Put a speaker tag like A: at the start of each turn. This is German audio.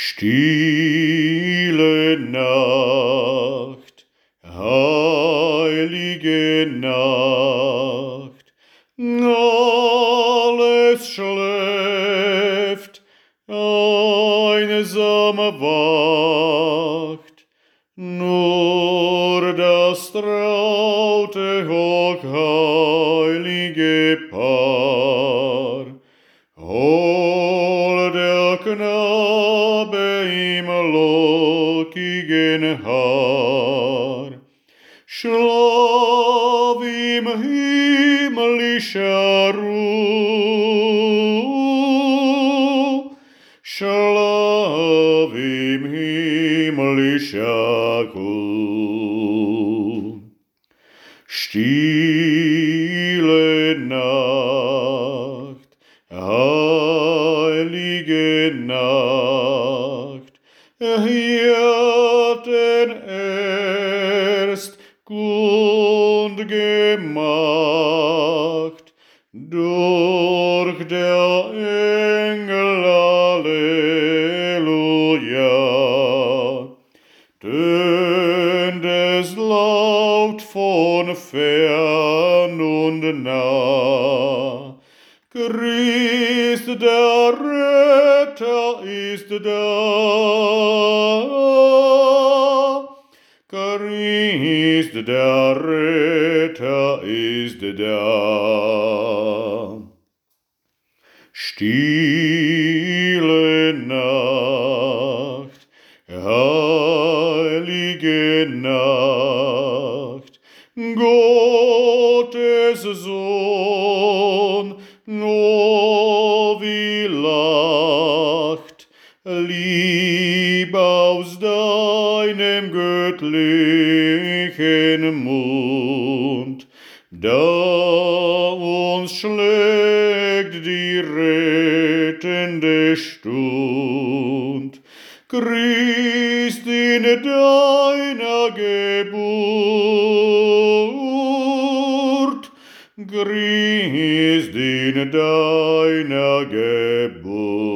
A: Stille Nacht, heilige Nacht, alles schläft, einsam wacht, nur das traute hochheilige Paar. Gegenher, schlafe im himmlischen Ruhe, Slavim im himmlischen himmlishaku. Stille Nacht. Hirten erst kund gemacht, durch der Engel Alleluia. Tönt es laut von fern und nah. Christ der Retter ist da. Christ der Retter ist da. Stille Nacht, heilige Nacht, Gottes Sohn, oh wie lacht, lieb aus deinem göttlichen Mund, da uns schlägt die rettende Stund. Christ in deiner Geburt, Christ in deiner Geburt.